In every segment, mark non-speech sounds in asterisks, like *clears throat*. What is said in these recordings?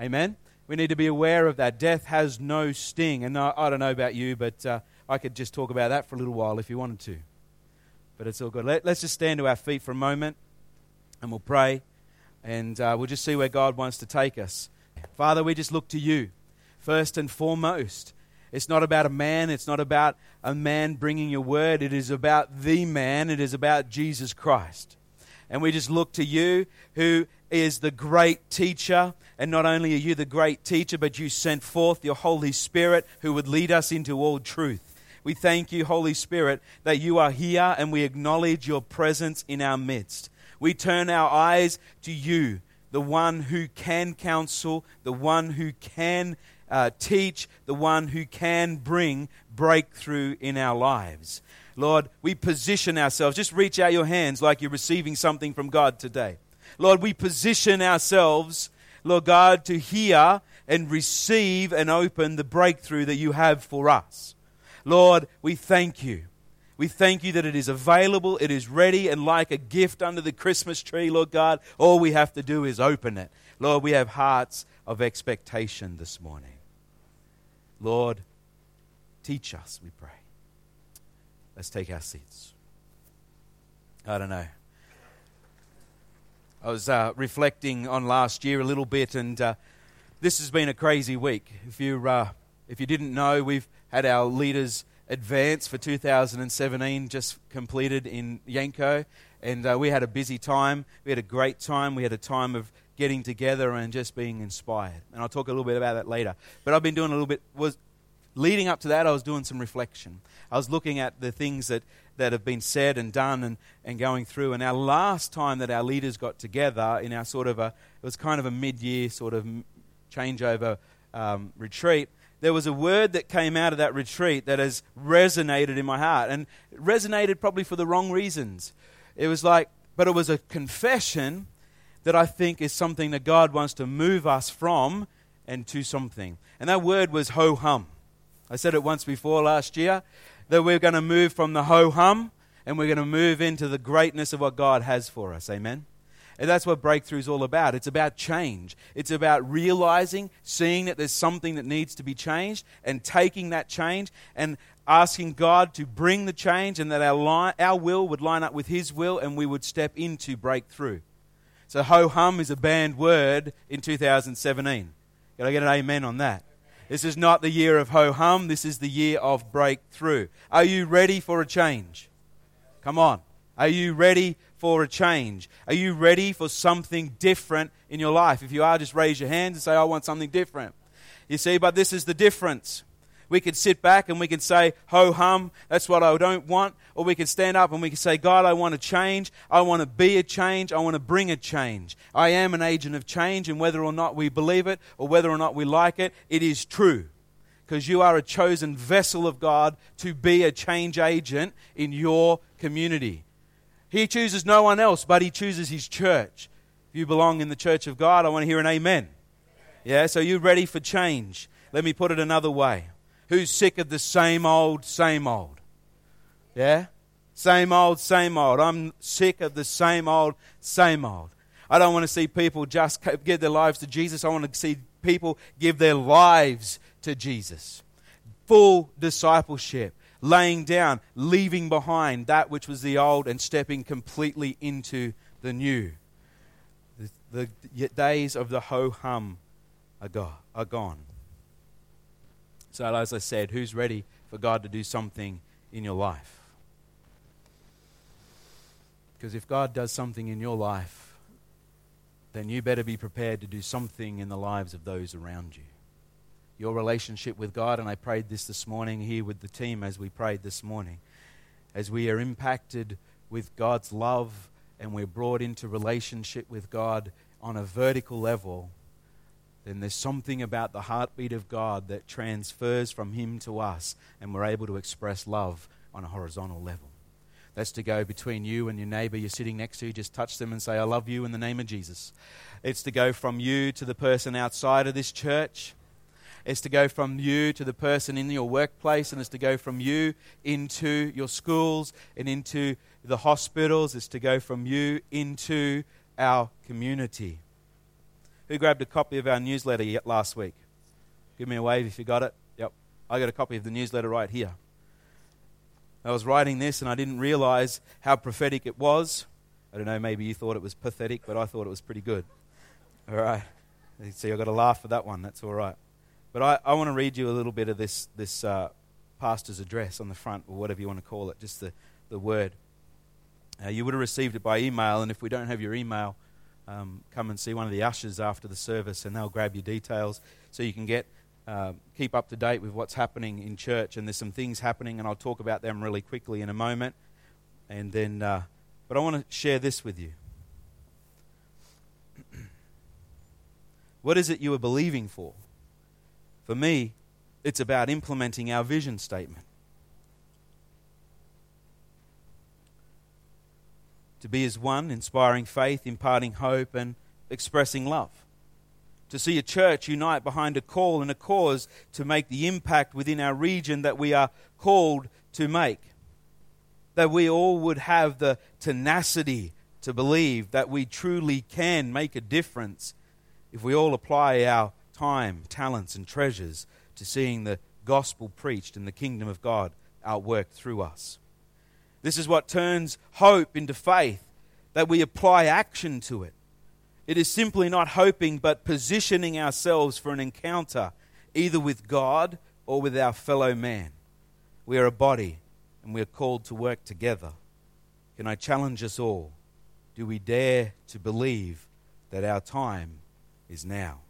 Amen? We need to be aware of that. Death has no sting. And I, I don't know about you, but uh, I could just talk about that for a little while if you wanted to. But it's all good. Let, us just stand to our feet for a moment and we'll pray and uh, we'll just see where God wants to take us. Father, we just look to you first and foremost. It's not about a man, it's not about a man bringing your word, it is about the man, it is about Jesus Christ. And we just look to you, who is the great teacher. And not only are you the great teacher, but you sent forth your Holy Spirit who would lead us into all truth. We thank you, Holy Spirit, that you are here and we acknowledge your presence in our midst. We turn our eyes to you, the one who can counsel, the one who can uh, teach, the one who can bring breakthrough in our lives. Lord, we position ourselves. Just reach out your hands like you're receiving something from God today. Lord, we position ourselves, Lord God, to hear and receive and open the breakthrough that you have for us. Lord, we thank you. We thank you that it is available, it is ready, and like a gift under the Christmas tree, Lord God, all we have to do is open it. Lord, we have hearts of expectation this morning. Lord, teach us, we pray. Let's take our seats. I don't know. I was uh, reflecting on last year a little bit, and uh, this has been a crazy week. If you, uh, if you didn't know, we've had our leaders' advance for 2017 just completed in Yanco, and uh, we had a busy time. We had a great time. We had a time of getting together and just being inspired. And I'll talk a little bit about that later. But I've been doing a little bit was leading up to that. I was doing some reflection. I was looking at the things that, that have been said and done and, and going through. And our last time that our leaders got together in our sort of a, it was kind of a mid year sort of changeover um, retreat, there was a word that came out of that retreat that has resonated in my heart. And it resonated probably for the wrong reasons. It was like, but it was a confession that I think is something that God wants to move us from and to something. And that word was ho hum. I said it once before last year that we're going to move from the ho hum and we're going to move into the greatness of what God has for us. Amen? And that's what breakthrough is all about. It's about change. It's about realizing, seeing that there's something that needs to be changed, and taking that change and asking God to bring the change, and that our, li- our will would line up with His will, and we would step into breakthrough. So, ho hum is a banned word in 2017. Can I get an amen on that? This is not the year of ho hum, this is the year of breakthrough. Are you ready for a change? Come on. Are you ready for a change? Are you ready for something different in your life? If you are, just raise your hands and say, I want something different. You see, but this is the difference. We can sit back and we can say, ho hum, that's what I don't want. Or we can stand up and we can say, God, I want to change. I want to be a change. I want to bring a change. I am an agent of change, and whether or not we believe it or whether or not we like it, it is true. Because you are a chosen vessel of God to be a change agent in your community. He chooses no one else, but He chooses His church. If you belong in the church of God, I want to hear an amen. Yeah, so you ready for change? Let me put it another way. Who's sick of the same old, same old? Yeah? Same old, same old. I'm sick of the same old, same old. I don't want to see people just give their lives to Jesus. I want to see people give their lives to Jesus. Full discipleship, laying down, leaving behind that which was the old and stepping completely into the new. The, the days of the ho hum are, go, are gone. So, as I said, who's ready for God to do something in your life? Because if God does something in your life, then you better be prepared to do something in the lives of those around you. Your relationship with God, and I prayed this this morning here with the team as we prayed this morning, as we are impacted with God's love and we're brought into relationship with God on a vertical level, then there's something about the heartbeat of God that transfers from Him to us, and we're able to express love on a horizontal level. That's to go between you and your neighbor you're sitting next to. Just touch them and say, I love you in the name of Jesus. It's to go from you to the person outside of this church. It's to go from you to the person in your workplace, and it's to go from you into your schools and into the hospitals. It's to go from you into our community. Who grabbed a copy of our newsletter last week? Give me a wave if you got it. Yep. I got a copy of the newsletter right here. I was writing this and I didn't realize how prophetic it was. I don't know, maybe you thought it was pathetic, but I thought it was pretty good. All right. See, I've got a laugh for that one. That's all right. But I, I want to read you a little bit of this, this uh, pastor's address on the front, or whatever you want to call it, just the, the word. Uh, you would have received it by email, and if we don't have your email, um, come and see one of the ushers after the service, and they'll grab your details so you can get uh, keep up to date with what's happening in church. And there's some things happening, and I'll talk about them really quickly in a moment. And then, uh, but I want to share this with you. *clears throat* what is it you are believing for? For me, it's about implementing our vision statement. To be as one, inspiring faith, imparting hope, and expressing love. To see a church unite behind a call and a cause to make the impact within our region that we are called to make. That we all would have the tenacity to believe that we truly can make a difference if we all apply our time, talents, and treasures to seeing the gospel preached and the kingdom of God outworked through us. This is what turns hope into faith, that we apply action to it. It is simply not hoping, but positioning ourselves for an encounter either with God or with our fellow man. We are a body and we are called to work together. Can I challenge us all? Do we dare to believe that our time is now?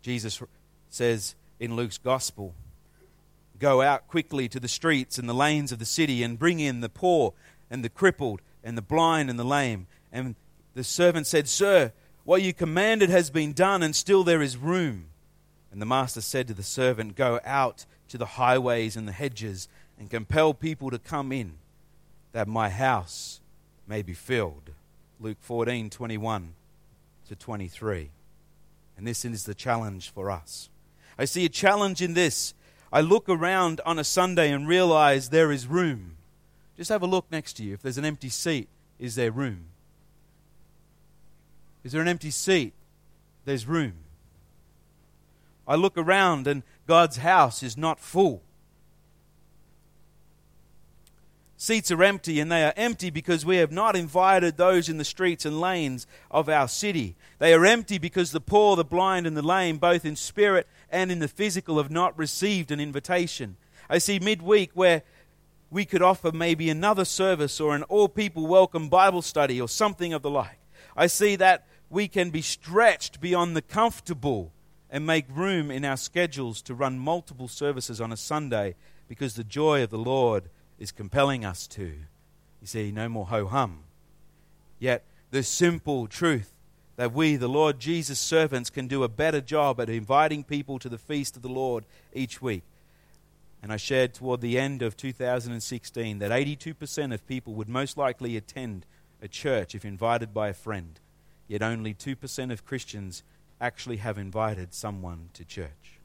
Jesus says in Luke's gospel, Go out quickly to the streets and the lanes of the city and bring in the poor and the crippled and the blind and the lame. And the servant said, Sir, what you commanded has been done, and still there is room. And the master said to the servant, Go out to the highways and the hedges and compel people to come in, that my house may be filled. Luke 14 21 to 23. And this is the challenge for us. I see a challenge in this. I look around on a Sunday and realize there is room. Just have a look next to you. If there's an empty seat, is there room? Is there an empty seat? There's room. I look around and God's house is not full. Seats are empty, and they are empty because we have not invited those in the streets and lanes of our city. They are empty because the poor, the blind, and the lame, both in spirit and in the physical, have not received an invitation. I see midweek where we could offer maybe another service or an all people welcome Bible study or something of the like. I see that we can be stretched beyond the comfortable and make room in our schedules to run multiple services on a Sunday because the joy of the Lord is compelling us to. You see, no more ho hum. Yet, the simple truth that we, the Lord Jesus' servants, can do a better job at inviting people to the feast of the Lord each week. And I shared toward the end of 2016 that 82% of people would most likely attend a church if invited by a friend, yet only 2% of Christians actually have invited someone to church.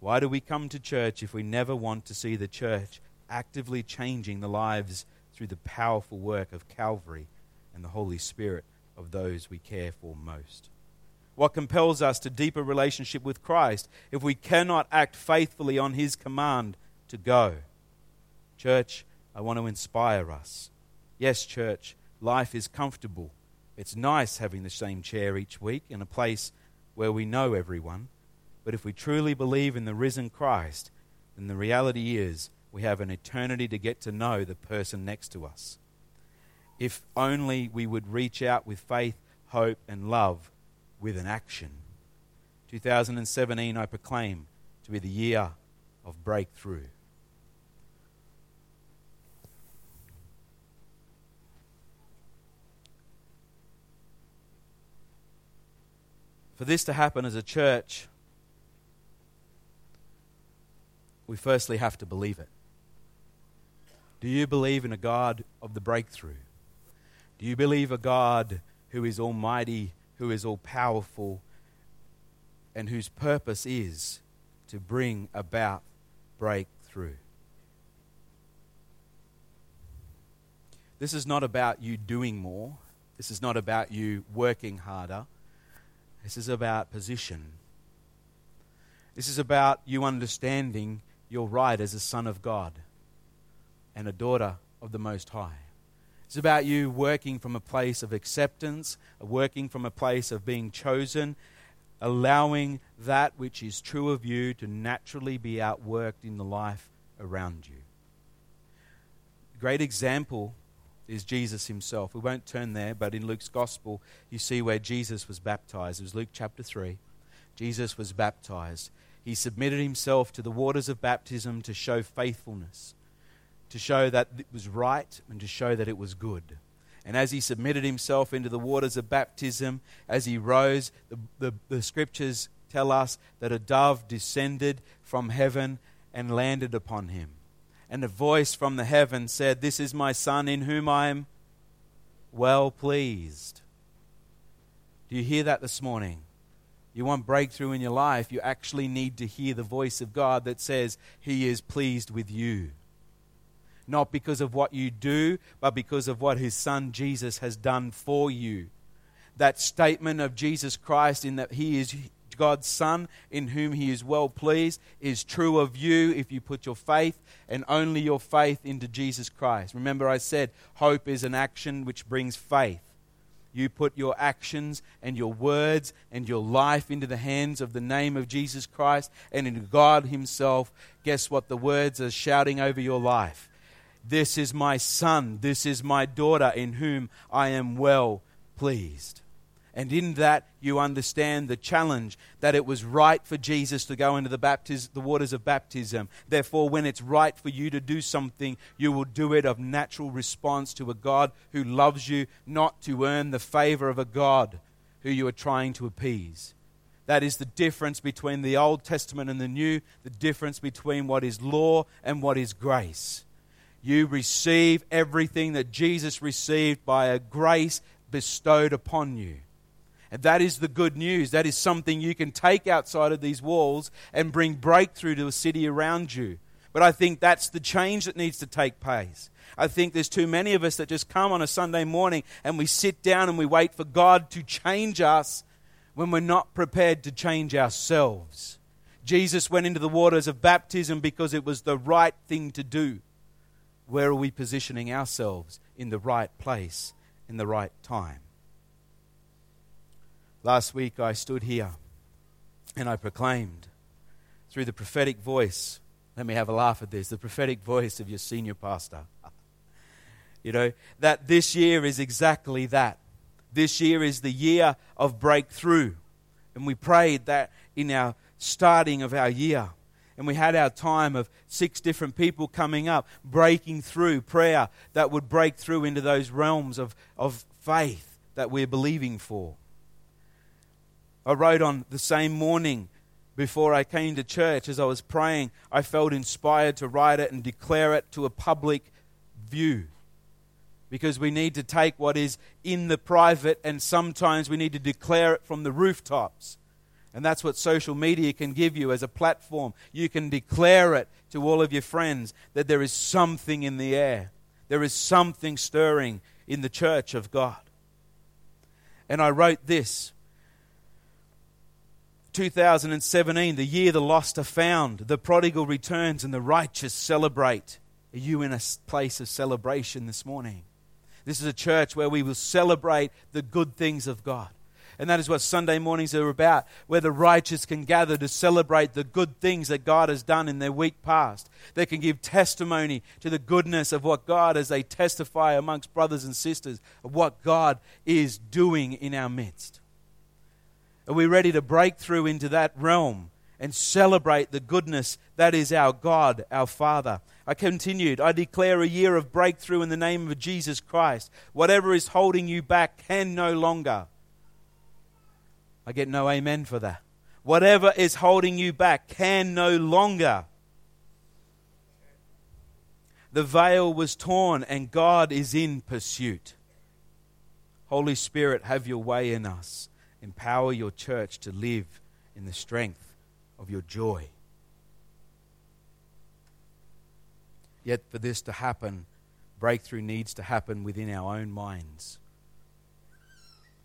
Why do we come to church if we never want to see the church actively changing the lives through the powerful work of Calvary and the Holy Spirit of those we care for most. What compels us to deeper relationship with Christ if we cannot act faithfully on His command to go? Church, I want to inspire us. Yes, church, life is comfortable. It's nice having the same chair each week in a place where we know everyone. But if we truly believe in the risen Christ, then the reality is we have an eternity to get to know the person next to us. If only we would reach out with faith, hope, and love with an action. 2017, I proclaim to be the year of breakthrough. For this to happen as a church, we firstly have to believe it. Do you believe in a God of the breakthrough? You believe a God who is almighty, who is all powerful, and whose purpose is to bring about breakthrough? This is not about you doing more. This is not about you working harder. This is about position. This is about you understanding your right as a son of God and a daughter of the Most High. It's about you working from a place of acceptance, working from a place of being chosen, allowing that which is true of you to naturally be outworked in the life around you. A great example is Jesus himself. We won't turn there, but in Luke's gospel, you see where Jesus was baptized. It was Luke chapter 3. Jesus was baptized. He submitted himself to the waters of baptism to show faithfulness to show that it was right and to show that it was good. And as he submitted himself into the waters of baptism, as he rose, the, the, the, scriptures tell us that a dove descended from heaven and landed upon him. And a voice from the heaven said, This is my son in whom I am well pleased. Do you hear that this morning? You want breakthrough in your life, you actually need to hear the voice of God that says, He is pleased with you not because of what you do, but because of what his son Jesus has done for you. That statement of Jesus Christ in that he is God's Son, in whom He is well pleased, is true of you if you put your faith and only your faith into Jesus Christ. Remember, I said hope is an action which brings faith. You put your actions and your words and your life into the hands of the name of Jesus Christ and in God Himself. Guess what? The words are shouting over your life. This is my son, this is my daughter, in whom I am well pleased. And in that, you understand the challenge that it was right for Jesus to go into the, baptiz- the waters of baptism. Therefore, when it's right for you to do something, you will do it of natural response to a God who loves you, not to earn the favor of a God who you are trying to appease. That is the difference between the Old Testament and the New, the difference between what is law and what is grace you receive everything that Jesus received by a grace bestowed upon you. And that is the good news. That is something you can take outside of these walls and bring breakthrough to a city around you. But I think that's the change that needs to take place. I think there's too many of us that just come on a Sunday morning and we sit down and we wait for God to change us when we're not prepared to change ourselves. Jesus went into the waters of baptism because it was the right thing to do. Where are we positioning ourselves in the right place, in the right time? Last week I stood here and I proclaimed through the prophetic voice, let me have a laugh at this, the prophetic voice of your senior pastor. *laughs* you know, that this year is exactly that. This year is the year of breakthrough. And we prayed that in our starting of our year and we had our time of six different people coming up, breaking through prayer that would break through into those realms of, of faith that we're believing for. I wrote on the same morning before I came to church, as I was praying, I felt inspired to write it and declare it to a public view. Because we need to take what is in the private and sometimes we need to declare it from the rooftops. And that's what social media can give you as a platform. You can declare it to all of your friends that there is something in the air, there is something stirring in the church of God. And I wrote this 2017, the year the lost are found, the prodigal returns, and the righteous celebrate. Are you in a place of celebration this morning? This is a church where we will celebrate the good things of God. And that is what Sunday mornings are about, where the righteous can gather to celebrate the good things that God has done in their week past. They can give testimony to the goodness of what God, as they testify amongst brothers and sisters, of what God is doing in our midst. Are we ready to break through into that realm and celebrate the goodness that is our God, our Father? I continued, I declare a year of breakthrough in the name of Jesus Christ. Whatever is holding you back can no longer I get no amen for that. Whatever is holding you back can no longer. The veil was torn and God is in pursuit. Holy Spirit, have your way in us. Empower your church to live in the strength of your joy. Yet, for this to happen, breakthrough needs to happen within our own minds.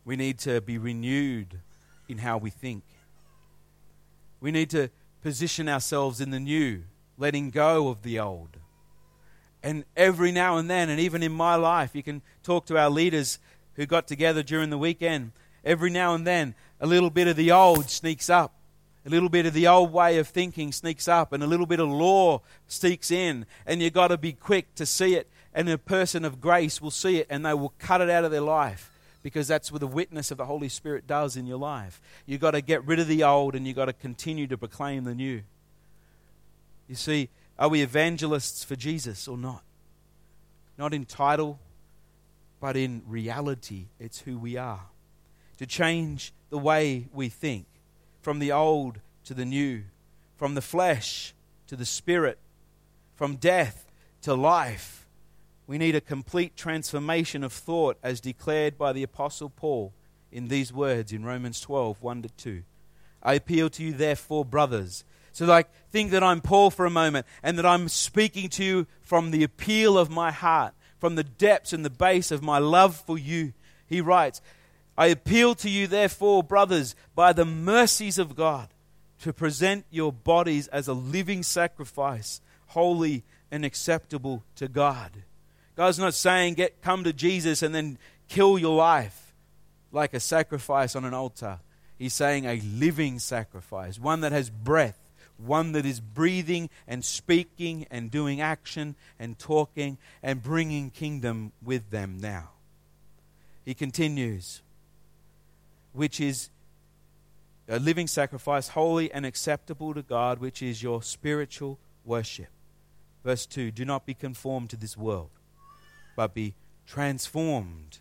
We need to be renewed in how we think. We need to position ourselves in the new, letting go of the old. And every now and then, and even in my life, you can talk to our leaders who got together during the weekend. Every now and then, a little bit of the old sneaks up. A little bit of the old way of thinking sneaks up, and a little bit of law sneaks in. And you've got to be quick to see it. And a person of grace will see it, and they will cut it out of their life because that's what the witness of the Holy Spirit does in your life. You've got to get rid of the old and you've got to continue to proclaim the new. You see, are we evangelists for Jesus or not? Not in title, but in reality, it's who we are. To change the way we think from the old to the new, from the flesh to the spirit, from death to life we need a complete transformation of thought as declared by the Apostle Paul in these words in Romans 12 1 to 2. I appeal to you, therefore, brothers. So, like, think that I'm Paul for a moment and that I'm speaking to you from the appeal of my heart, from the depths and the base of my love for you. He writes, I appeal to you, therefore, brothers, by the mercies of God, to present your bodies as a living sacrifice, holy and acceptable to God. God's not saying get come to Jesus and then kill your life like a sacrifice on an altar. He's saying a living sacrifice, one that has breath, one that is breathing and speaking and doing action and talking and bringing kingdom with them now. He continues, which is a living sacrifice, holy and acceptable to God, which is your spiritual worship. Verse 2 Do not be conformed to this world but be transformed.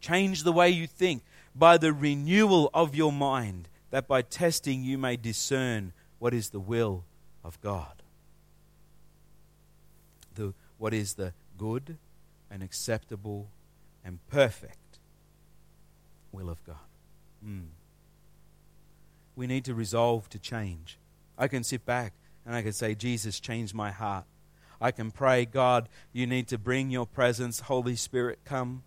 Change the way you think by the renewal of your mind, that by testing you may discern what is the will of God. The, what is the good and acceptable and perfect will of God. Mm. We need to resolve to change. I can sit back and I can say, Jesus, changed my heart. I can pray, God, you need to bring your presence. Holy Spirit, come.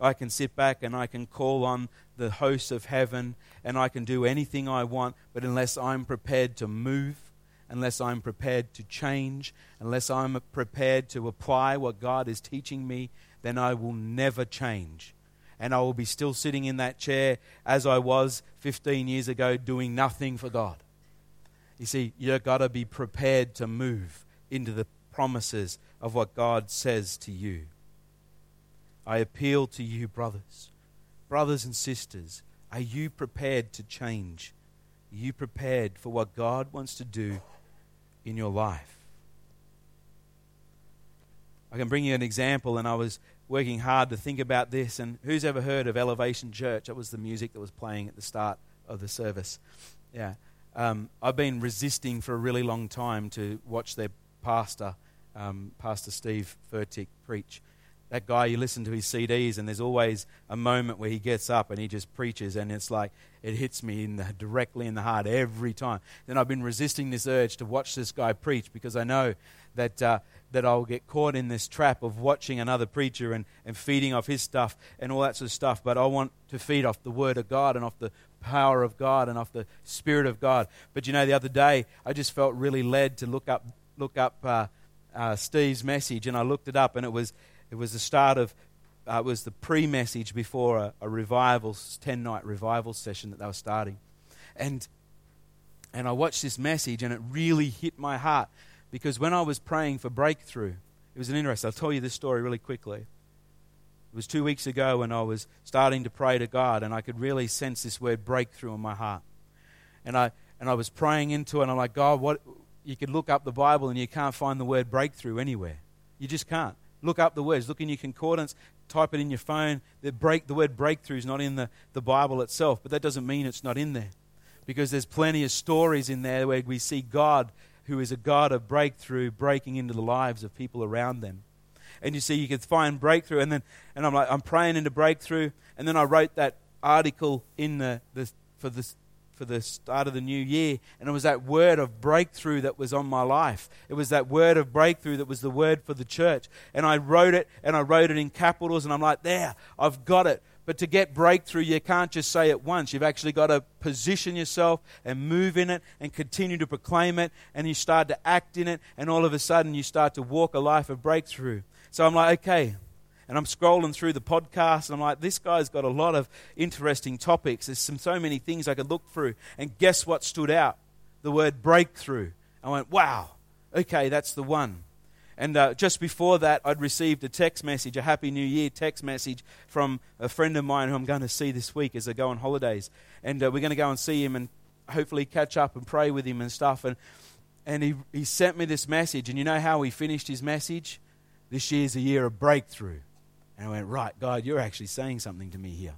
I can sit back and I can call on the hosts of heaven and I can do anything I want, but unless I'm prepared to move, unless I'm prepared to change, unless I'm prepared to apply what God is teaching me, then I will never change. And I will be still sitting in that chair as I was 15 years ago doing nothing for God. You see, you've got to be prepared to move into the promises of what God says to you. I appeal to you, brothers, brothers and sisters. Are you prepared to change? Are you prepared for what God wants to do in your life? I can bring you an example, and I was working hard to think about this. And who's ever heard of Elevation Church? That was the music that was playing at the start of the service. Yeah. Um, I've been resisting for a really long time to watch their pastor, um, Pastor Steve Furtick, preach. That guy, you listen to his CDs, and there's always a moment where he gets up and he just preaches, and it's like it hits me in the, directly in the heart every time. Then I've been resisting this urge to watch this guy preach because I know that uh, that I'll get caught in this trap of watching another preacher and, and feeding off his stuff and all that sort of stuff. But I want to feed off the Word of God and off the power of God and off the Spirit of God. But you know, the other day I just felt really led to look up look up uh, uh, Steve's message, and I looked it up, and it was it was the start of uh, it was the pre-message before a, a revival, ten night revival session that they were starting, and and I watched this message, and it really hit my heart because when I was praying for breakthrough, it was an interest. I'll tell you this story really quickly. It was two weeks ago when I was starting to pray to God, and I could really sense this word breakthrough in my heart. And I and I was praying into it, and I'm like, God, what you could look up the Bible and you can't find the word breakthrough anywhere. You just can't. Look up the words. Look in your concordance. Type it in your phone. The, break, the word breakthrough is not in the, the Bible itself, but that doesn't mean it's not in there. Because there's plenty of stories in there where we see God, who is a God of breakthrough, breaking into the lives of people around them. And you see, you could find breakthrough. And then, and I'm like, I'm praying into breakthrough. And then I wrote that article in the, the for this for the start of the new year. And it was that word of breakthrough that was on my life. It was that word of breakthrough that was the word for the church. And I wrote it, and I wrote it in capitals, and I'm like, there, I've got it. But to get breakthrough, you can't just say it once. You've actually got to position yourself and move in it and continue to proclaim it. And you start to act in it. And all of a sudden, you start to walk a life of breakthrough. So I'm like, okay. And I'm scrolling through the podcast. And I'm like, this guy's got a lot of interesting topics. There's some, so many things I could look through. And guess what stood out? The word breakthrough. I went, wow, okay, that's the one. And uh, just before that, I'd received a text message, a Happy New Year text message from a friend of mine who I'm going to see this week as I go on holidays. And uh, we're going to go and see him and hopefully catch up and pray with him and stuff. And, and he, he sent me this message. And you know how he finished his message? This year's a year of breakthrough. And I went, right, God, you're actually saying something to me here.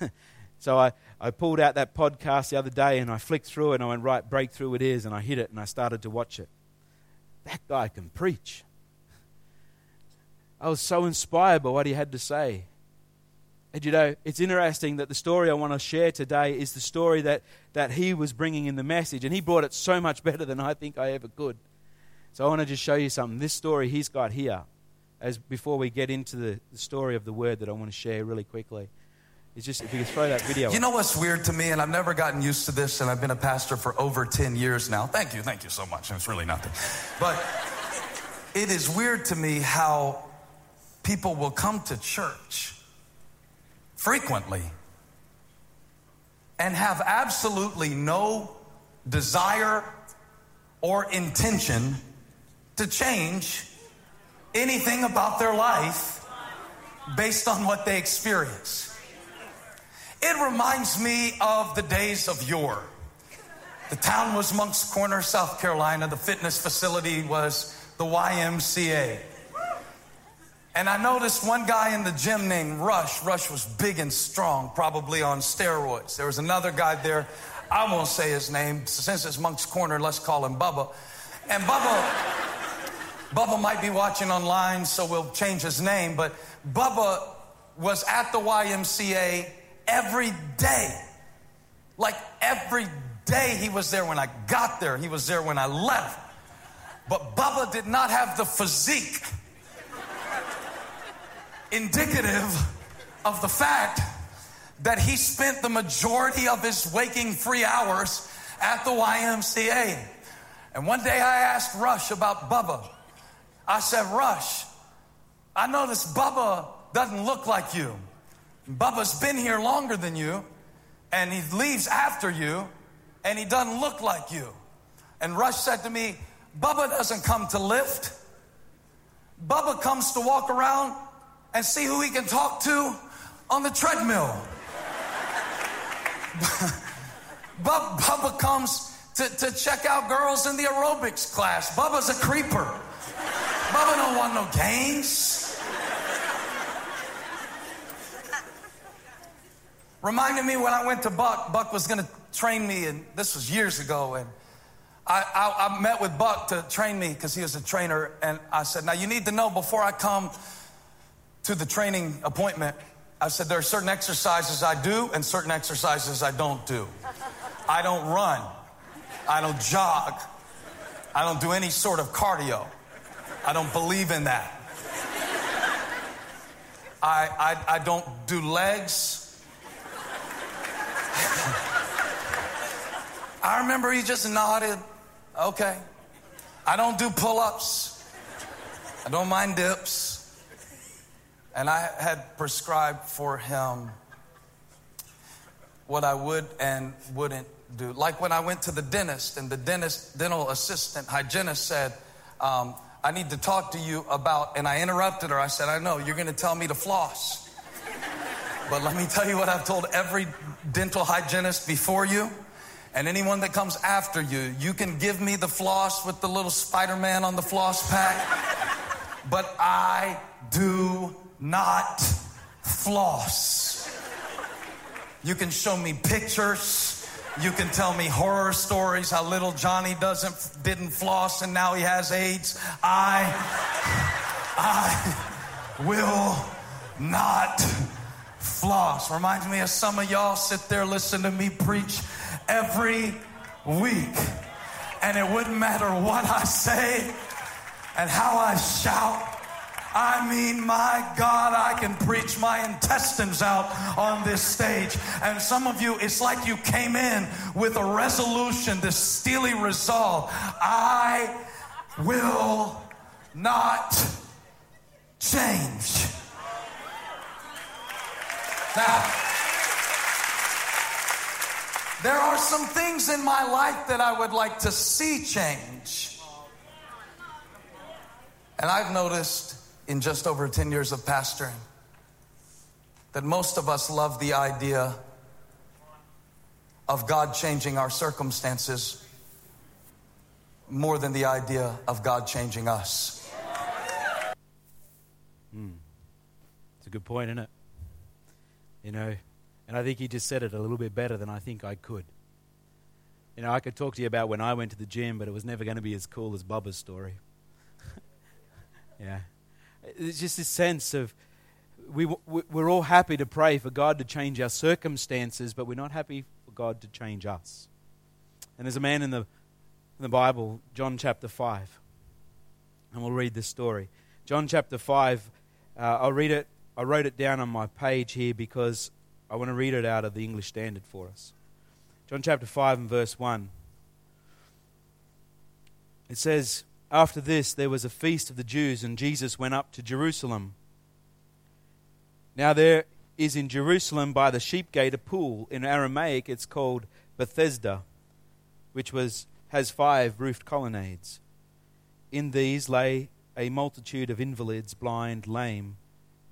*laughs* so I, I pulled out that podcast the other day and I flicked through it and I went, right, breakthrough it is. And I hit it and I started to watch it that guy can preach. I was so inspired by what he had to say. And you know, it's interesting that the story I want to share today is the story that, that he was bringing in the message, and he brought it so much better than I think I ever could. So I want to just show you something. This story he's got here, as before we get into the, the story of the word that I want to share really quickly. It's just if you could throw that video. You know what's weird to me, and I've never gotten used to this, and I've been a pastor for over 10 years now. Thank you, thank you so much. It's really nothing. But it is weird to me how people will come to church frequently and have absolutely no desire or intention to change anything about their life based on what they experience. It reminds me of the days of yore. The town was Moncks Corner, South Carolina. The fitness facility was the YMCA. And I noticed one guy in the gym named Rush. Rush was big and strong, probably on steroids. There was another guy there. I won't say his name. Since it's Moncks Corner, let's call him Bubba. And Bubba, Bubba might be watching online, so we'll change his name. But Bubba was at the YMCA every day. Like every day he was there when I got there, he was there when I left. But Bubba did not have the physique indicative of the fact that he spent the majority of his waking free hours at the YMCA. And one day I asked Rush about Bubba. I said, Rush, I noticed Bubba doesn't look like you. Bubba's been here longer than you, and he leaves after you, and he doesn't look like you. And Rush said to me, Bubba doesn't come to lift. Bubba comes to walk around and see who he can talk to on the treadmill. *laughs* Bubba comes to, to check out girls in the aerobics class. Bubba's a creeper. Bubba don't want no games. Reminded me when I went to Buck, Buck was going to train me, and this was years ago. And I, I, I met with Buck to train me because he was a trainer. And I said, Now you need to know before I come to the training appointment, I said, There are certain exercises I do and certain exercises I don't do. I don't run, I don't jog, I don't do any sort of cardio. I don't believe in that. I, I, I don't do legs. I remember he just nodded. Okay. I don't do pull ups, I don't mind dips. And I had prescribed for him what I would and wouldn't do. Like when I went to the dentist, and the dentist, dental assistant, hygienist said, um, I need to talk to you about, and I interrupted her. I said, I know, you're going to tell me to floss. But let me tell you what I've told every dental hygienist before you and anyone that comes after you. You can give me the floss with the little Spider Man on the floss pack, but I do not floss. You can show me pictures. You can tell me horror stories how little Johnny doesn't didn't floss and now he has AIDS. I I will not floss. Reminds me of some of y'all sit there listen to me preach every week. And it wouldn't matter what I say and how I shout I mean, my God, I can preach my intestines out on this stage. And some of you, it's like you came in with a resolution, this steely resolve. I will not change. Now, there are some things in my life that I would like to see change. And I've noticed in just over 10 years of pastoring that most of us love the idea of God changing our circumstances more than the idea of God changing us. Hmm. It's a good point, isn't it? You know, and I think he just said it a little bit better than I think I could. You know, I could talk to you about when I went to the gym, but it was never going to be as cool as Bubba's story. *laughs* yeah. It's just this sense of we, we're all happy to pray for God to change our circumstances, but we're not happy for God to change us. And there's a man in the, in the Bible, John chapter 5, and we'll read this story. John chapter 5, uh, I'll read it. I wrote it down on my page here because I want to read it out of the English Standard for us. John chapter 5 and verse 1. It says, after this, there was a feast of the Jews, and Jesus went up to Jerusalem. Now, there is in Jerusalem by the sheep gate a pool. In Aramaic, it's called Bethesda, which was, has five roofed colonnades. In these lay a multitude of invalids, blind, lame,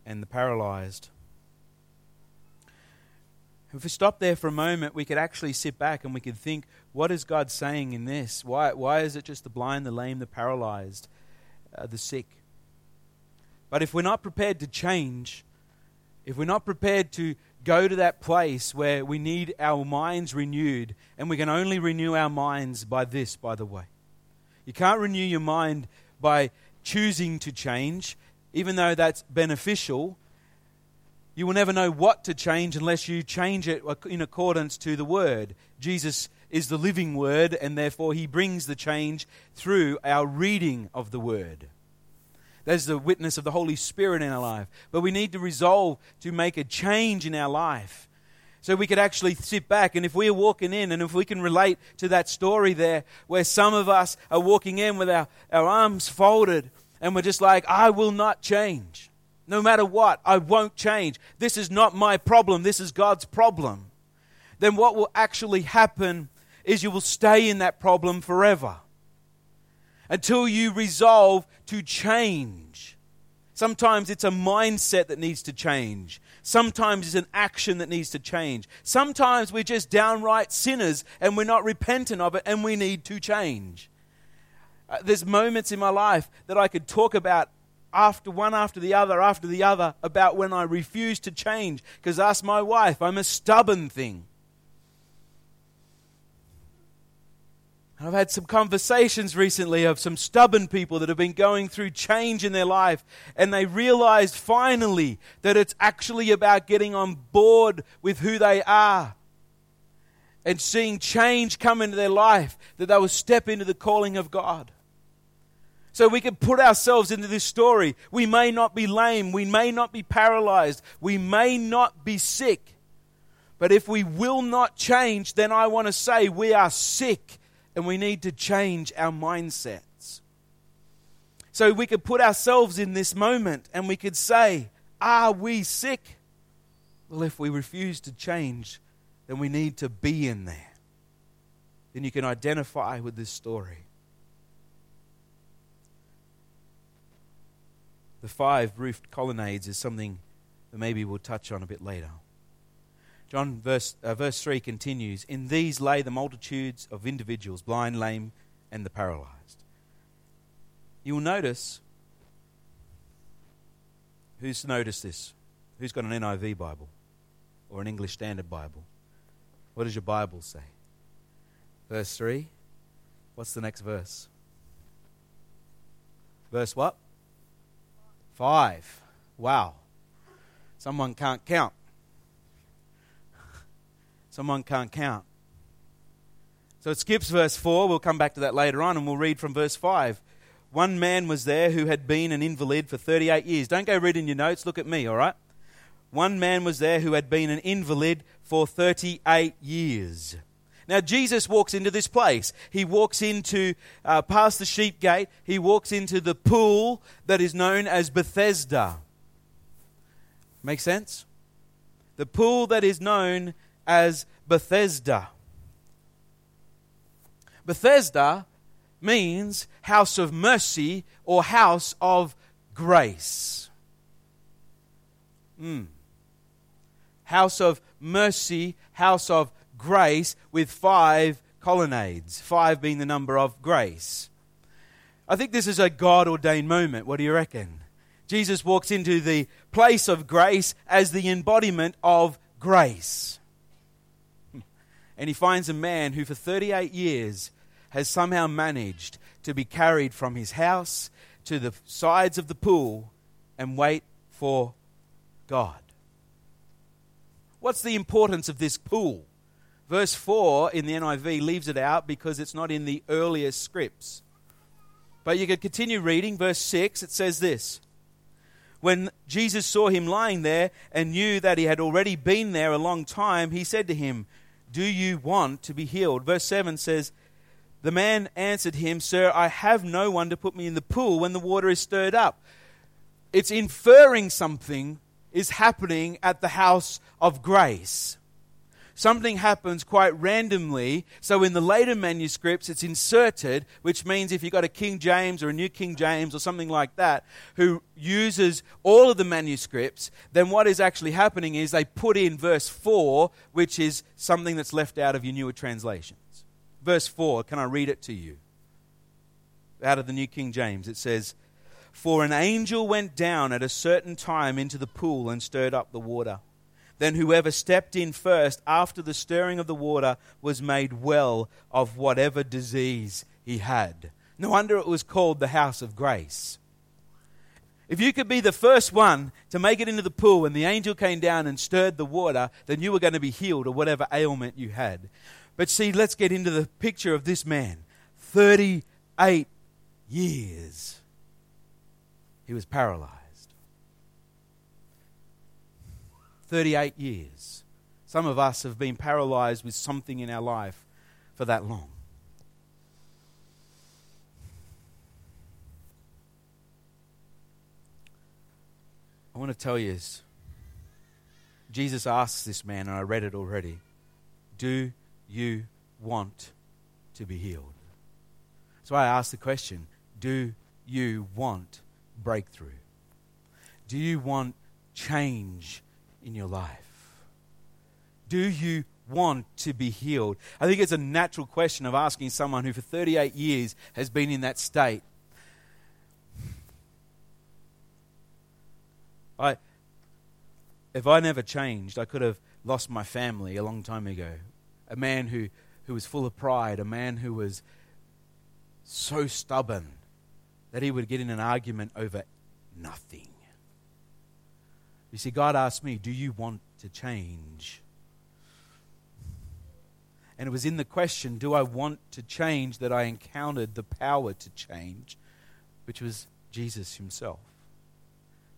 and the paralyzed. If we stop there for a moment, we could actually sit back and we could think, what is God saying in this? Why, why is it just the blind, the lame, the paralyzed, uh, the sick? But if we're not prepared to change, if we're not prepared to go to that place where we need our minds renewed, and we can only renew our minds by this, by the way. You can't renew your mind by choosing to change, even though that's beneficial you will never know what to change unless you change it in accordance to the Word. Jesus is the living Word, and therefore He brings the change through our reading of the Word. There's the witness of the Holy Spirit in our life. But we need to resolve to make a change in our life. So we could actually sit back, and if we are walking in, and if we can relate to that story there, where some of us are walking in with our, our arms folded, and we're just like, I will not change. No matter what, I won't change. This is not my problem, this is God's problem. Then what will actually happen is you will stay in that problem forever until you resolve to change. Sometimes it's a mindset that needs to change. Sometimes it's an action that needs to change. Sometimes we're just downright sinners and we're not repentant of it and we need to change. Uh, there's moments in my life that I could talk about after one after the other after the other about when I refuse to change because ask my wife, I'm a stubborn thing. I've had some conversations recently of some stubborn people that have been going through change in their life, and they realized finally that it's actually about getting on board with who they are and seeing change come into their life, that they will step into the calling of God. So we can put ourselves into this story. We may not be lame. We may not be paralyzed. We may not be sick. But if we will not change, then I want to say we are sick and we need to change our mindsets. So we could put ourselves in this moment and we could say, Are we sick? Well, if we refuse to change, then we need to be in there. Then you can identify with this story. The five roofed colonnades is something that maybe we'll touch on a bit later. John verse, uh, verse 3 continues In these lay the multitudes of individuals, blind, lame, and the paralyzed. You will notice who's noticed this? Who's got an NIV Bible or an English Standard Bible? What does your Bible say? Verse 3. What's the next verse? Verse what? Five. Wow. Someone can't count. Someone can't count. So it skips verse 4. We'll come back to that later on and we'll read from verse 5. one man was there who had been an invalid for 38 years. Don't go reading your notes, look at me, all right? One man was there who had been an invalid for 38 years. Now, Jesus walks into this place. He walks into, uh, past the sheep gate, he walks into the pool that is known as Bethesda. Make sense? The pool that is known as Bethesda. Bethesda means house of mercy or house of grace. Mm. House of mercy, house of grace, with five colonnades, five being the number of grace. I think this is a God ordained moment. What do you reckon? Jesus walks into the place of grace as the embodiment of grace. And he finds a man who, for 38 years, has somehow managed to be carried from his house to the sides of the pool and wait for God. What's the importance of this pool? Verse 4 in the NIV leaves it out because it's not in the earliest scripts. But you could continue reading. Verse 6, it says this When Jesus saw him lying there and knew that he had already been there a long time, he said to him, Do you want to be healed? Verse 7 says, the man answered him, Sir, I have no one to put me in the pool when the water is stirred up. It's inferring something is happening at the house of grace. Something happens quite randomly. So in the later manuscripts, it's inserted, which means if you've got a King James or a New King James or something like that, who uses all of the manuscripts, then what is actually happening is they put in verse 4, which is something that's left out of your newer translations. verse 4. Can I read it to you? Out of the New King James, it says, For an angel went down at a certain time into the pool and stirred up the water. Then whoever stepped in first after the stirring of the water was made well of whatever disease he had. No wonder it was called the house of grace. If you could be the first one to make it into the pool and the angel came down and stirred the water, then you were going to be healed of whatever ailment you had. But see, let's get into the picture of this man 38 years. He was paralyzed. 38 years. Some of us have been paralyzed with something in our life for that long. I want to tell you this. Jesus asks this man, and I read it already Do you want to be healed? So I ask the question do you want breakthrough? Do you want change in your life? Do you want to be healed? I think it's a natural question of asking someone who for 38 years has been in that state. I, if I never changed, I could have lost my family a long time ago a man who, who was full of pride, a man who was so stubborn that he would get in an argument over nothing. You see, God asked me, Do you want to change? And it was in the question, Do I want to change, that I encountered the power to change, which was Jesus himself.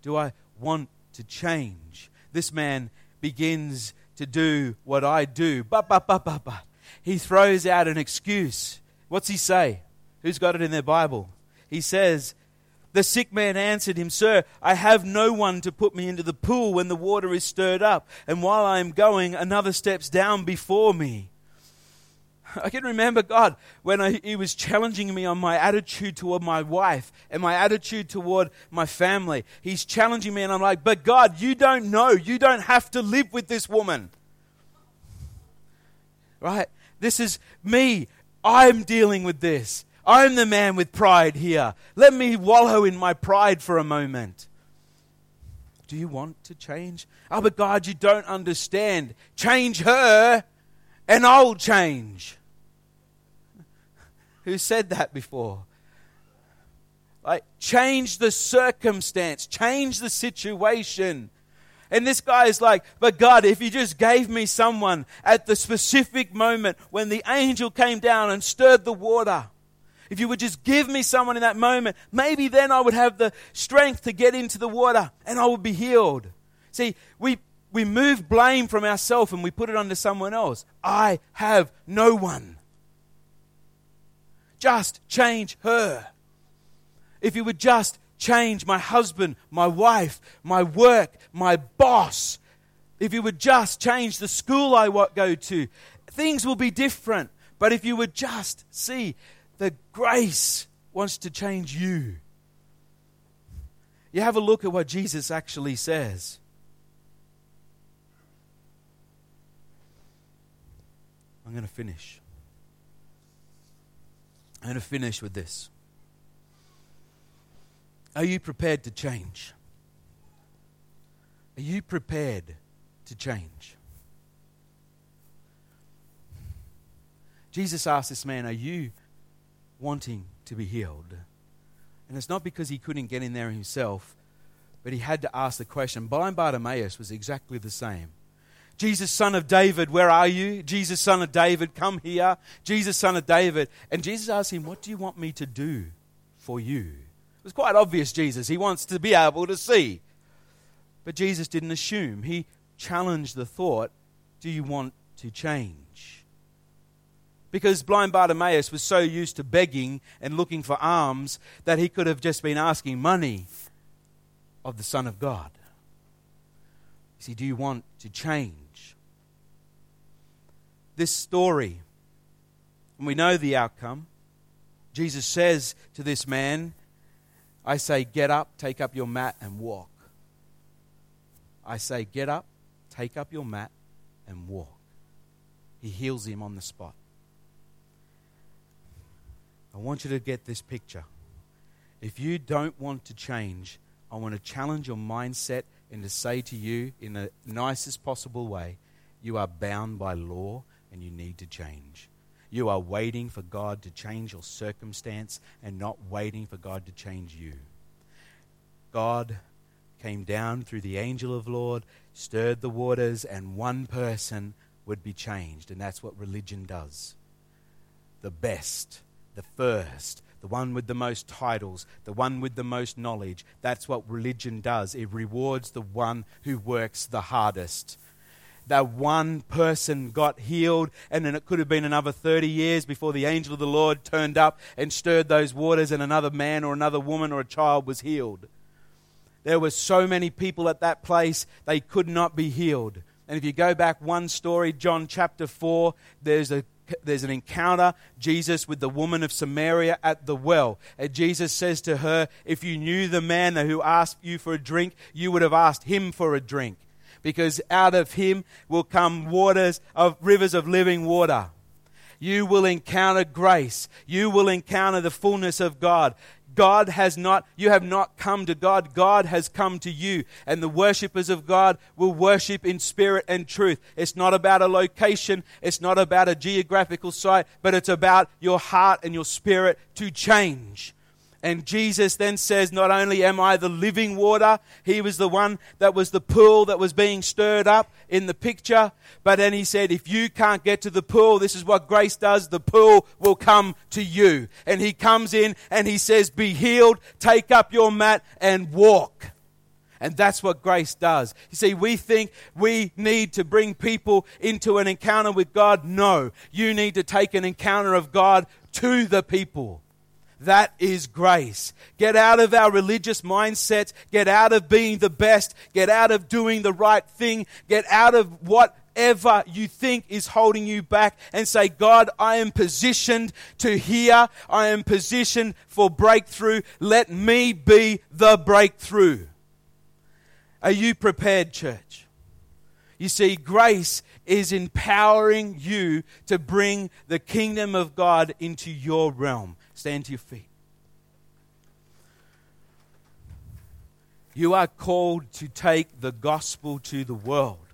Do I want to change? This man begins to do what I do. But, but, but, but, but. He throws out an excuse. What's he say? Who's got it in their Bible? He says, The sick man answered him, Sir, I have no one to put me into the pool when the water is stirred up, and while I am going, another steps down before me. *laughs* I can remember God when I, He was challenging me on my attitude toward my wife and my attitude toward my family. He's challenging me, and I'm like, But God, you don't know. You don't have to live with this woman. Right? This is me. I'm dealing with this. I'm the man with pride here. Let me wallow in my pride for a moment. Do you want to change? Oh, but God, you don't understand. Change her, and I'll change. *laughs* Who said that before? Like, change the circumstance, change the situation. And this guy is like, but God, if you just gave me someone at the specific moment when the angel came down and stirred the water, If you would just give me someone in that moment, maybe then I would have the strength to get into the water and I would be healed. See, we, we move blame from ourselves and we put it onto someone else. I have no one. Just change her. If you would just change my husband, my wife, my work, my boss, if you would just change the school I go to, things will be different. But if you would just see the grace wants to change you. You have a look at what Jesus actually says. I'm going to finish. I'm going to finish with this. Are you prepared to change? Are you prepared to change? Jesus asked this man, Are you wanting to be healed? And it's not because he couldn't get in there himself, but he had to ask the question. Blind Bartimaeus was exactly the same. Jesus, son of David, where are you? Jesus, son of David, come here. Jesus, son of David. And Jesus asked him, What do you want me to do for you? It was quite obvious, Jesus. He wants to be able to see. But Jesus didn't assume. He challenged the thought Do you want to change? Because blind Bartimaeus was so used to begging and looking for alms that he could have just been asking money of the Son of God. You see, do you want to change? this story. And we know the outcome. Jesus says to this man, I say, get up, take up your mat, and walk. I say, get up, take up your mat, and walk. He heals him on the spot. I want you to get this picture. If you don't want to change, I want to challenge your mindset and to say to you in the nicest possible way, you are bound by law and you need to change. You are waiting for God to change your circumstance and not waiting for God to change you. God came down through the angel of Lord, stirred the waters, and one person would be changed. And that's what religion does. The best, the first, the one with the most titles, the one with the most knowledge. That's what religion does. It rewards the one who works the hardest that one person got healed, and then it could have been another 30 years before the angel of the Lord turned up and stirred those waters, and another man or another woman or a child was healed. There were so many people at that place, they could not be healed. And if you go back one story, John chapter 4, there's a there's an encounter, Jesus with the woman of Samaria at the well. And Jesus says to her, If you knew the man who asked you for a drink, you would have asked him for a drink because out of him will come waters of rivers of living water. You will encounter grace. You will encounter the fullness of God. God has not, you have not come to God. God has come to you. And the worshippers of God will worship in spirit and truth. It's not about a location. It's not about a geographical site, but it's about your heart and your spirit to change. And Jesus then says, Not only am I the living water, he was the one that was the pool that was being stirred up in the picture. But then he said, If you can't get to the pool, this is what grace does the pool will come to you. And he comes in and he says, Be healed, take up your mat, and walk. And that's what grace does. You see, we think we need to bring people into an encounter with God. No, you need to take an encounter of God to the people. That is grace. Get out of our religious mindsets. Get out of being the best. Get out of doing the right thing. Get out of whatever you think is holding you back and say, God, I am positioned to hear. I am positioned for breakthrough. Let me be the breakthrough. Are you prepared, church? You see, grace is empowering you to bring the kingdom of God into your realm. Stand to your feet. You are called to take the gospel to the world.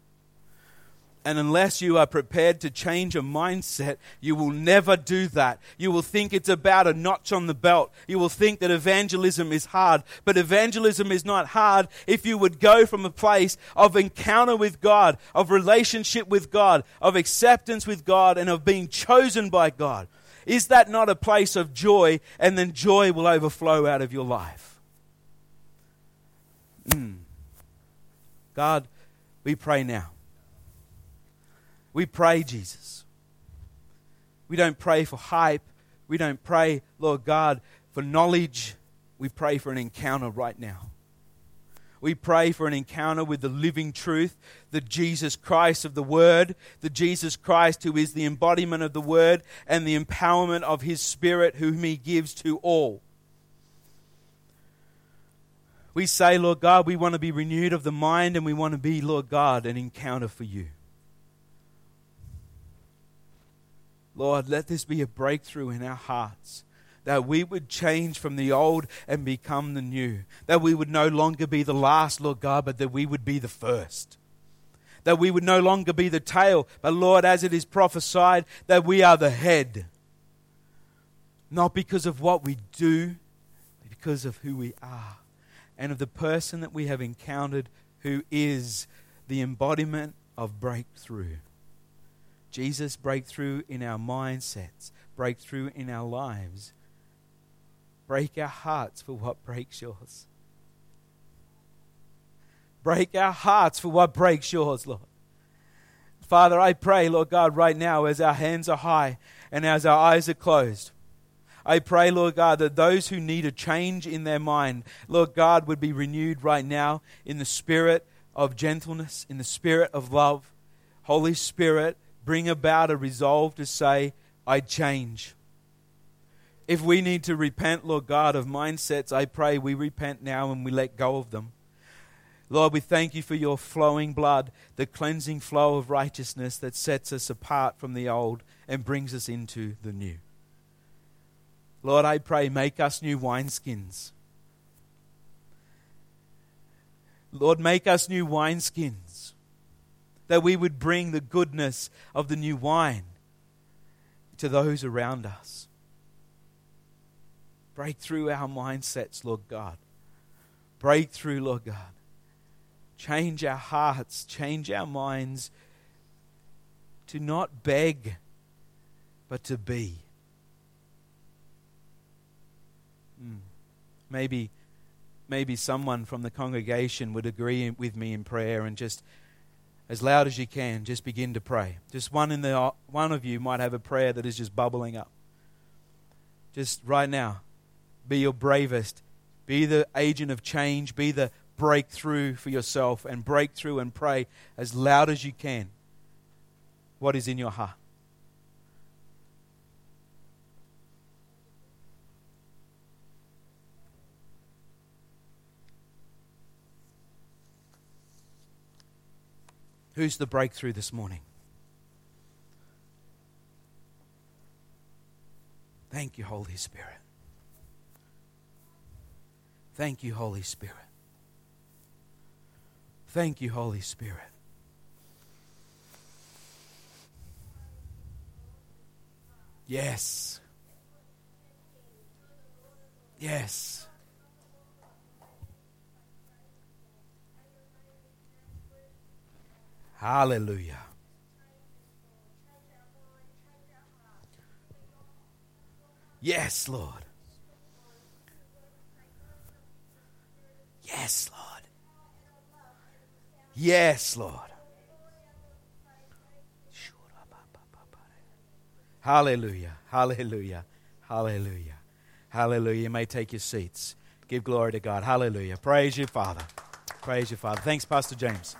And unless you are prepared to change a mindset, you will never do that. You will think it's about a notch on the belt. You will think that evangelism is hard. But evangelism is not hard if you would go from a place of encounter with God, of relationship with God, of acceptance with God, and of being chosen by God. Is that not a place of joy? And then joy will overflow out of your life. Mm. God, we pray now. We pray, Jesus. We don't pray for hype. We don't pray, Lord God, for knowledge. We pray for an encounter right now. We pray for an encounter with the living truth, the Jesus Christ of the Word, the Jesus Christ who is the embodiment of the Word and the empowerment of His Spirit, whom He gives to all. We say, Lord God, we want to be renewed of the mind and we want to be, Lord God, an encounter for you. Lord, let this be a breakthrough in our hearts that we would change from the old and become the new. That we would no longer be the last, Lord God, but that we would be the first. That we would no longer be the tail, but Lord, as it is prophesied, that we are the head. Not because of what we do, but because of who we are and of the person that we have encountered who is the embodiment of breakthrough. Jesus, breakthrough in our mindsets, breakthrough in our lives, Break our hearts for what breaks yours. Break our hearts for what breaks yours, Lord. Father, I pray, Lord God, right now as our hands are high and as our eyes are closed. I pray, Lord God, that those who need a change in their mind, Lord God, would be renewed right now in the spirit of gentleness, in the spirit of love. Holy Spirit, bring about a resolve to say, I change. If we need to repent, Lord God, of mindsets, I pray we repent now and we let go of them. Lord, we thank you for your flowing blood, the cleansing flow of righteousness that sets us apart from the old and brings us into the new. Lord, I pray, make us new wineskins. Lord, make us new wineskins, that we would bring the goodness of the new wine to those around us. Break through our mindsets, Lord God. Break through, Lord God. Change our hearts, change our minds to not beg, but to be. Hmm. Maybe, maybe someone from the congregation would agree with me in prayer and just as loud as you can, just begin to pray. Just one in the one of you might have a prayer that is just bubbling up. Just right now, be your bravest. Be the agent of change. Be the breakthrough for yourself and break through and pray as loud as you can what is in your heart. Who's the breakthrough this morning? Thank you, Holy Spirit. Thank you, Holy Spirit. Thank you, Holy Spirit. Yes. Yes. Hallelujah. Yes, Lord. Yes, Lord. Yes, Lord. Hallelujah. Hallelujah. Hallelujah. Hallelujah. You may take your seats. Give glory to God. Hallelujah. Praise you, Father. Praise you, Father. Thanks, Pastor James.